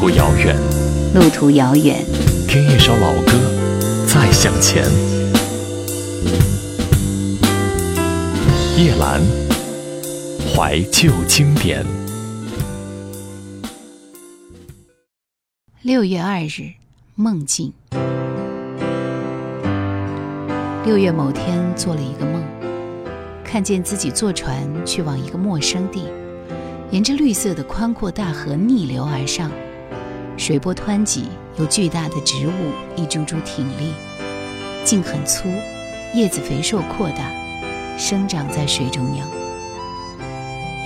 途遥远，路途遥远，听一首老歌，再向前。叶兰，怀旧经典。六月二日，梦境。六月某天做了一个梦，看见自己坐船去往一个陌生地，沿着绿色的宽阔大河逆流而上，水波湍急，有巨大的植物一株株挺立，茎很粗，叶子肥硕扩大，生长在水中央。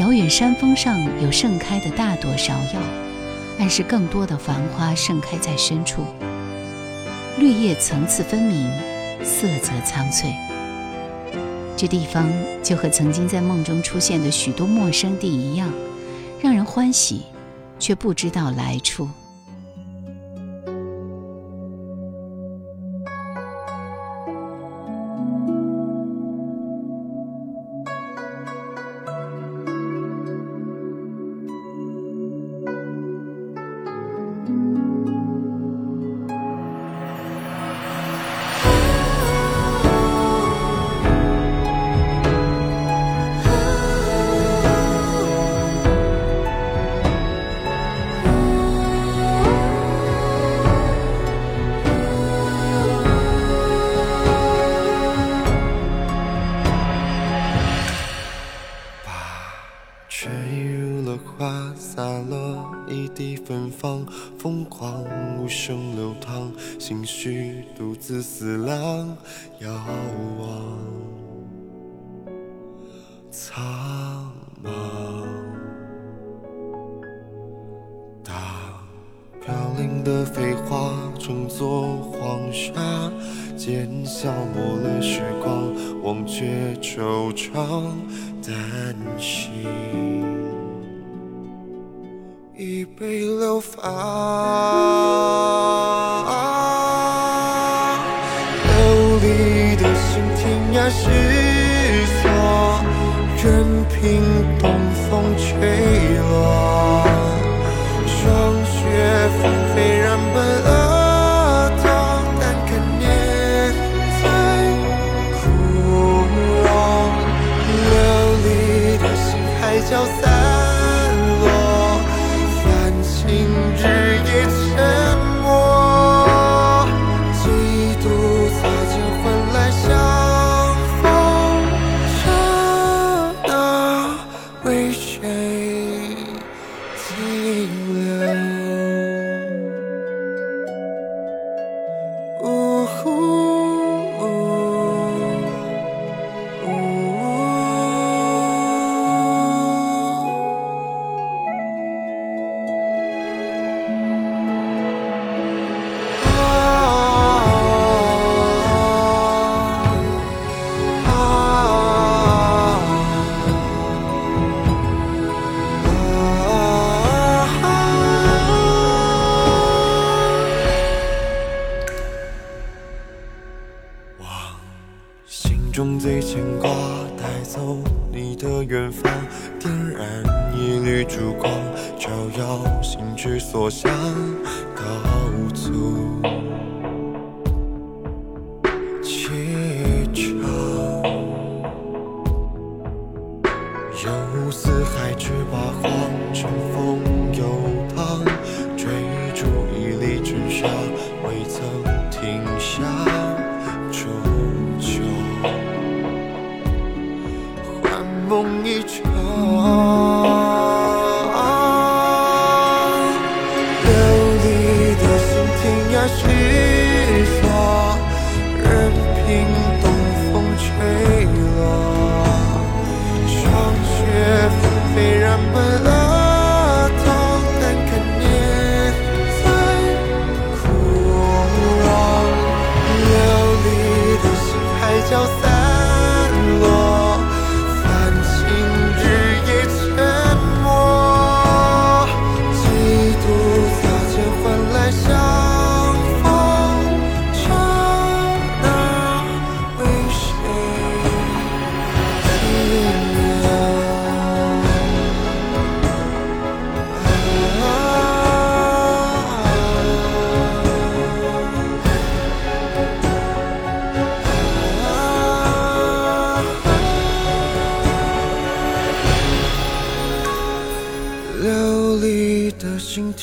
遥远山峰上有盛开的大朵芍药，暗示更多的繁花盛开在深处，绿叶层次分明。色泽苍翠，这地方就和曾经在梦中出现的许多陌生地一样，让人欢喜，却不知道来处。绪独自思量，遥望苍茫。当飘零的飞花成作黄沙，渐消磨了时光，忘却惆怅，丹心已被流放。失所，任凭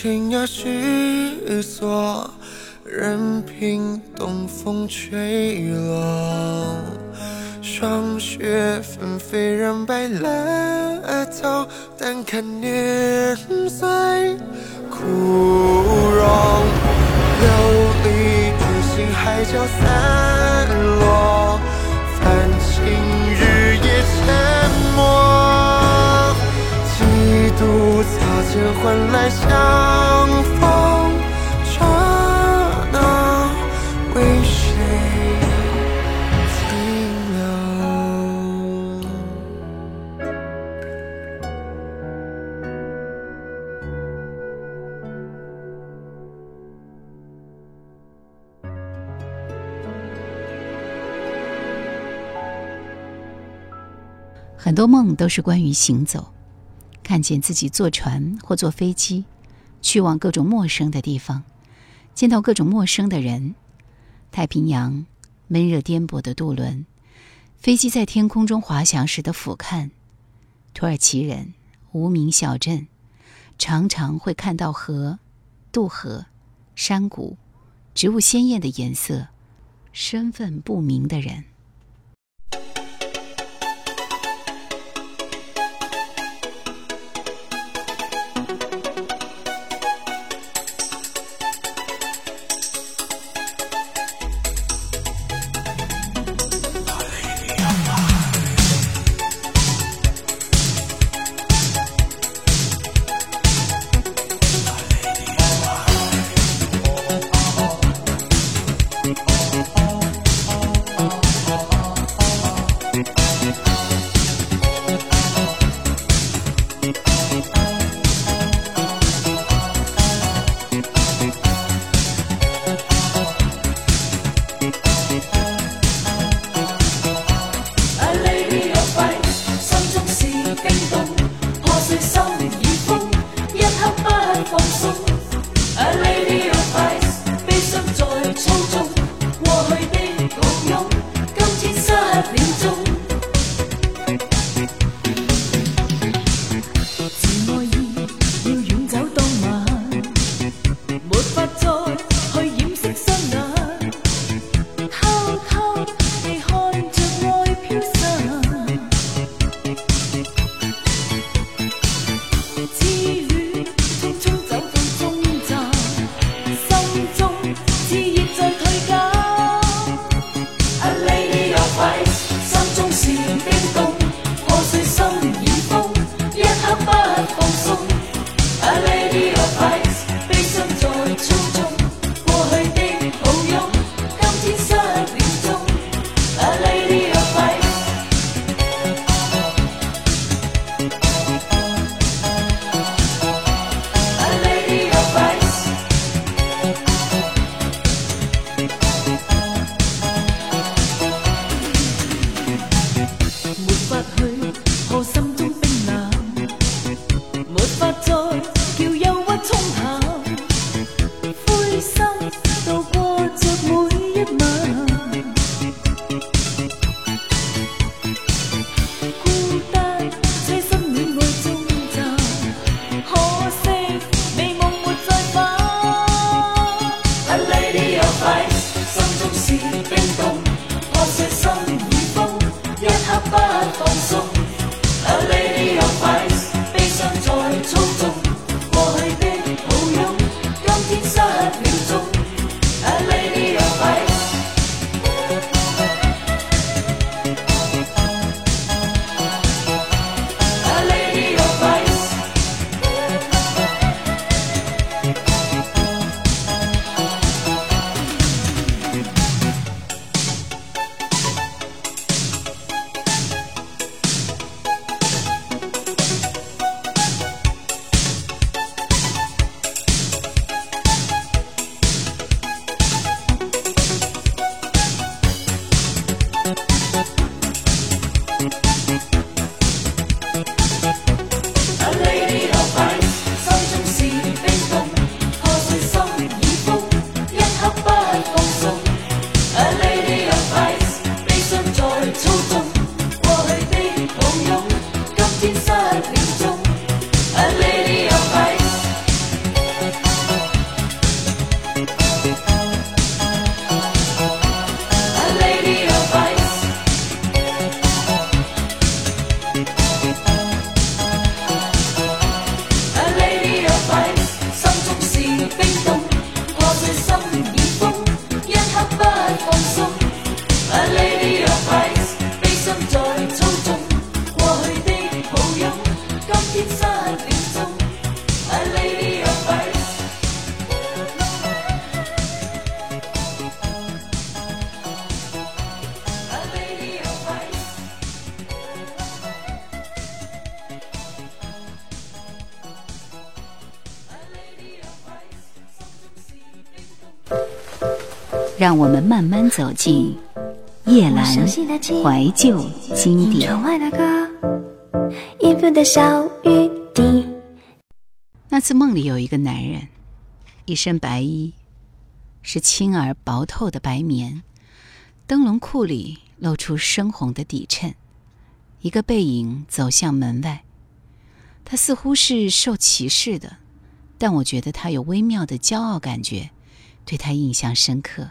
天涯失所，任凭东风吹落。霜雪纷飞，染白了头，但看年岁枯荣。琉璃之心，海角度擦肩，换来相逢，刹那为谁停留？很多梦都是关于行走，看见自己坐船或坐飞机，去往各种陌生的地方，见到各种陌生的人。太平洋闷热颠簸的渡轮，飞机在天空中滑翔时的俯瞰，土耳其人无名小镇，常常会看到河、渡河、山谷、植物鲜艳的颜色，身份不明的人。林中让我们慢慢走进叶阑怀旧经典。那次梦里有一个男人，一身白衣，是轻而薄透的白棉，灯笼裤里露出深红的底衬，一个背影走向门外。他似乎是受歧视的，但我觉得他有微妙的骄傲感觉，对他印象深刻。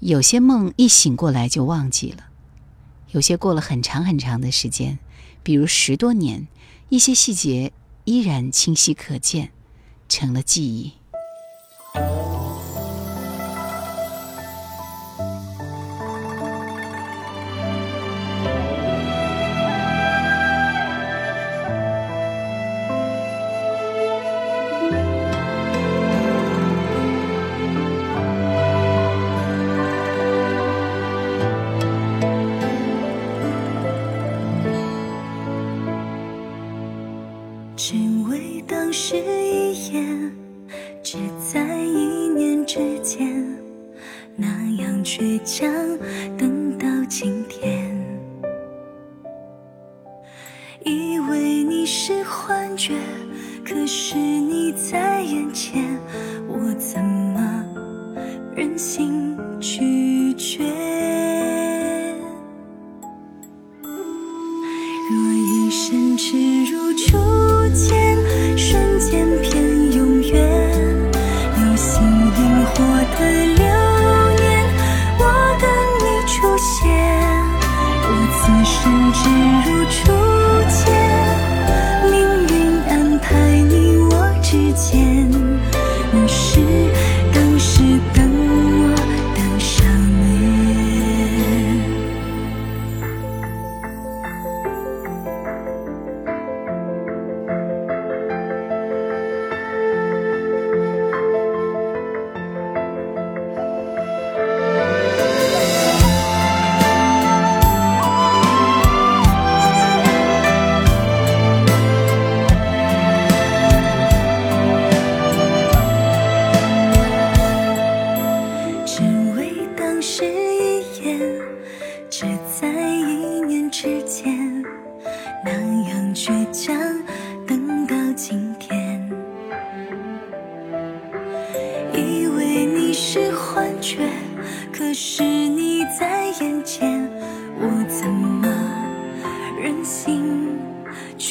有些梦一醒过来就忘记了，有些过了很长很长的时间，比如十多年，一些细节依然清晰可见，成了记忆。身赤如初见瞬间变永远。流星萤火的流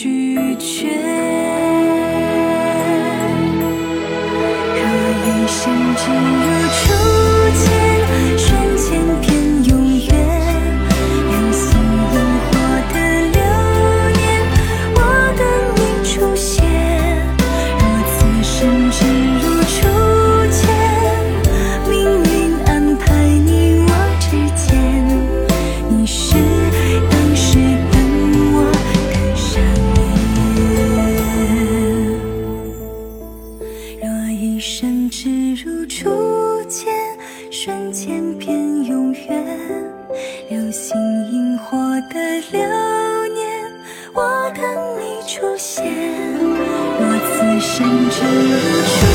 拒绝。若一心只。天边永远，流星萤火的流年，我等你出现。若此生只一。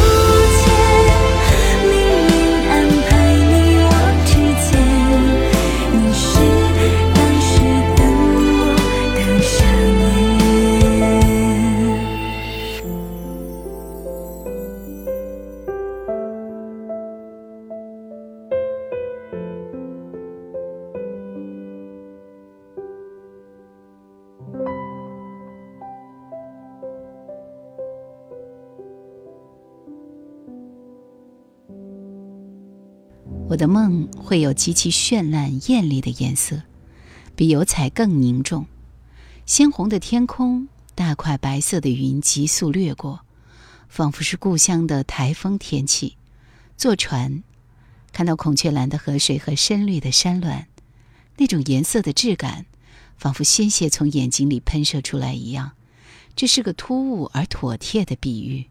我的梦会有极其绚烂艳丽的颜色，比油彩更凝重。鲜红的天空，大块白色的云急速掠过，仿佛是故乡的台风天气。坐船，看到孔雀蓝的河水和深绿的山峦，那种颜色的质感，仿佛鲜血从眼睛里喷射出来一样。这是个突兀而妥帖的比喻。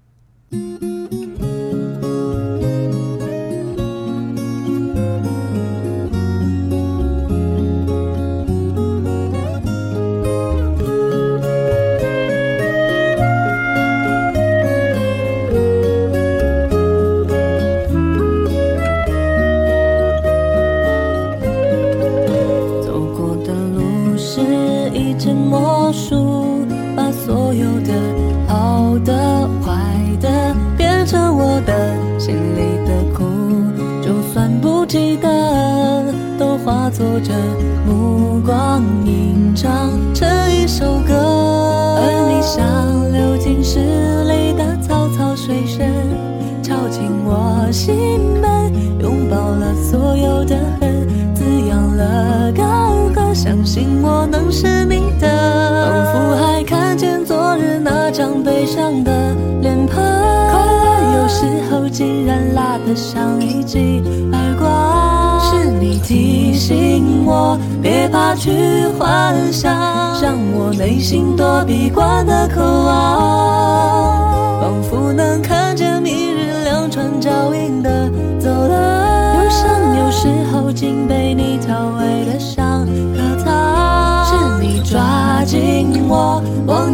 是你的，仿佛还看见昨日那张悲伤的脸庞，快乐有时候竟然辣得像一记耳光。是你提醒我，别怕去幻想，让我内心多闭关的渴望，仿佛能看见明日两串脚印的走廊，忧伤有时候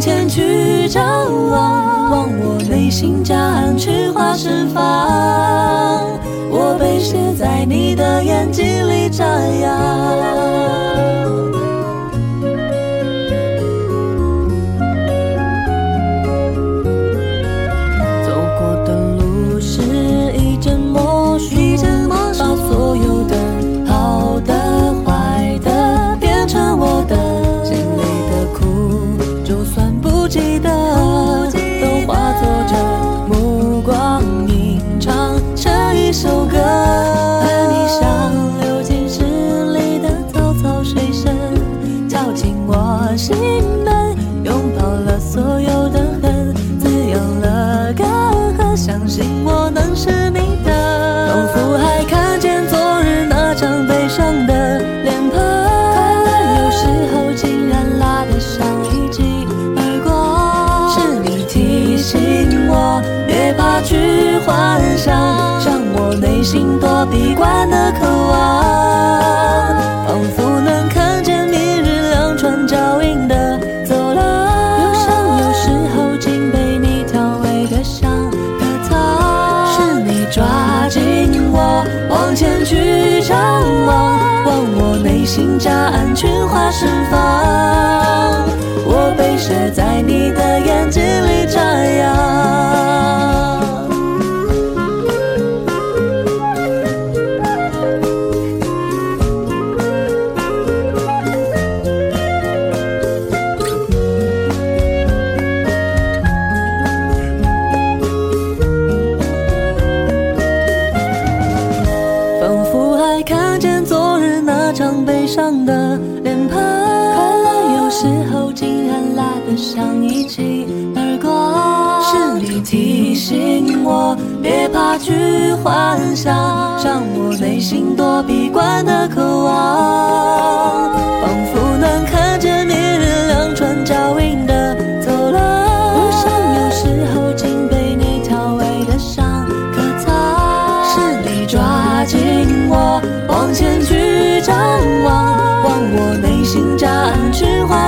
前去张望，望我内心夹岸去花盛放。我被写在你的眼睛里张扬。脚印的走廊。忧伤有时候竟被你调味的像个糖。是你抓紧我，往前去张望，望我内心夹岸群花盛上的脸庞快乐有时候竟然辣得像一记耳光是你提醒我别怕去幻想让我内心躲避惯的渴望仿佛能看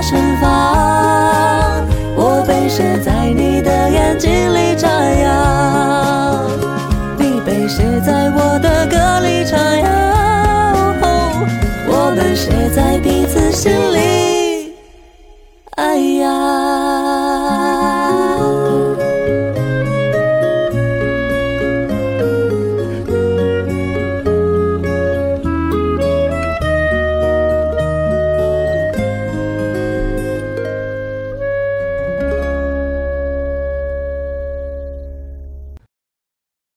惩罚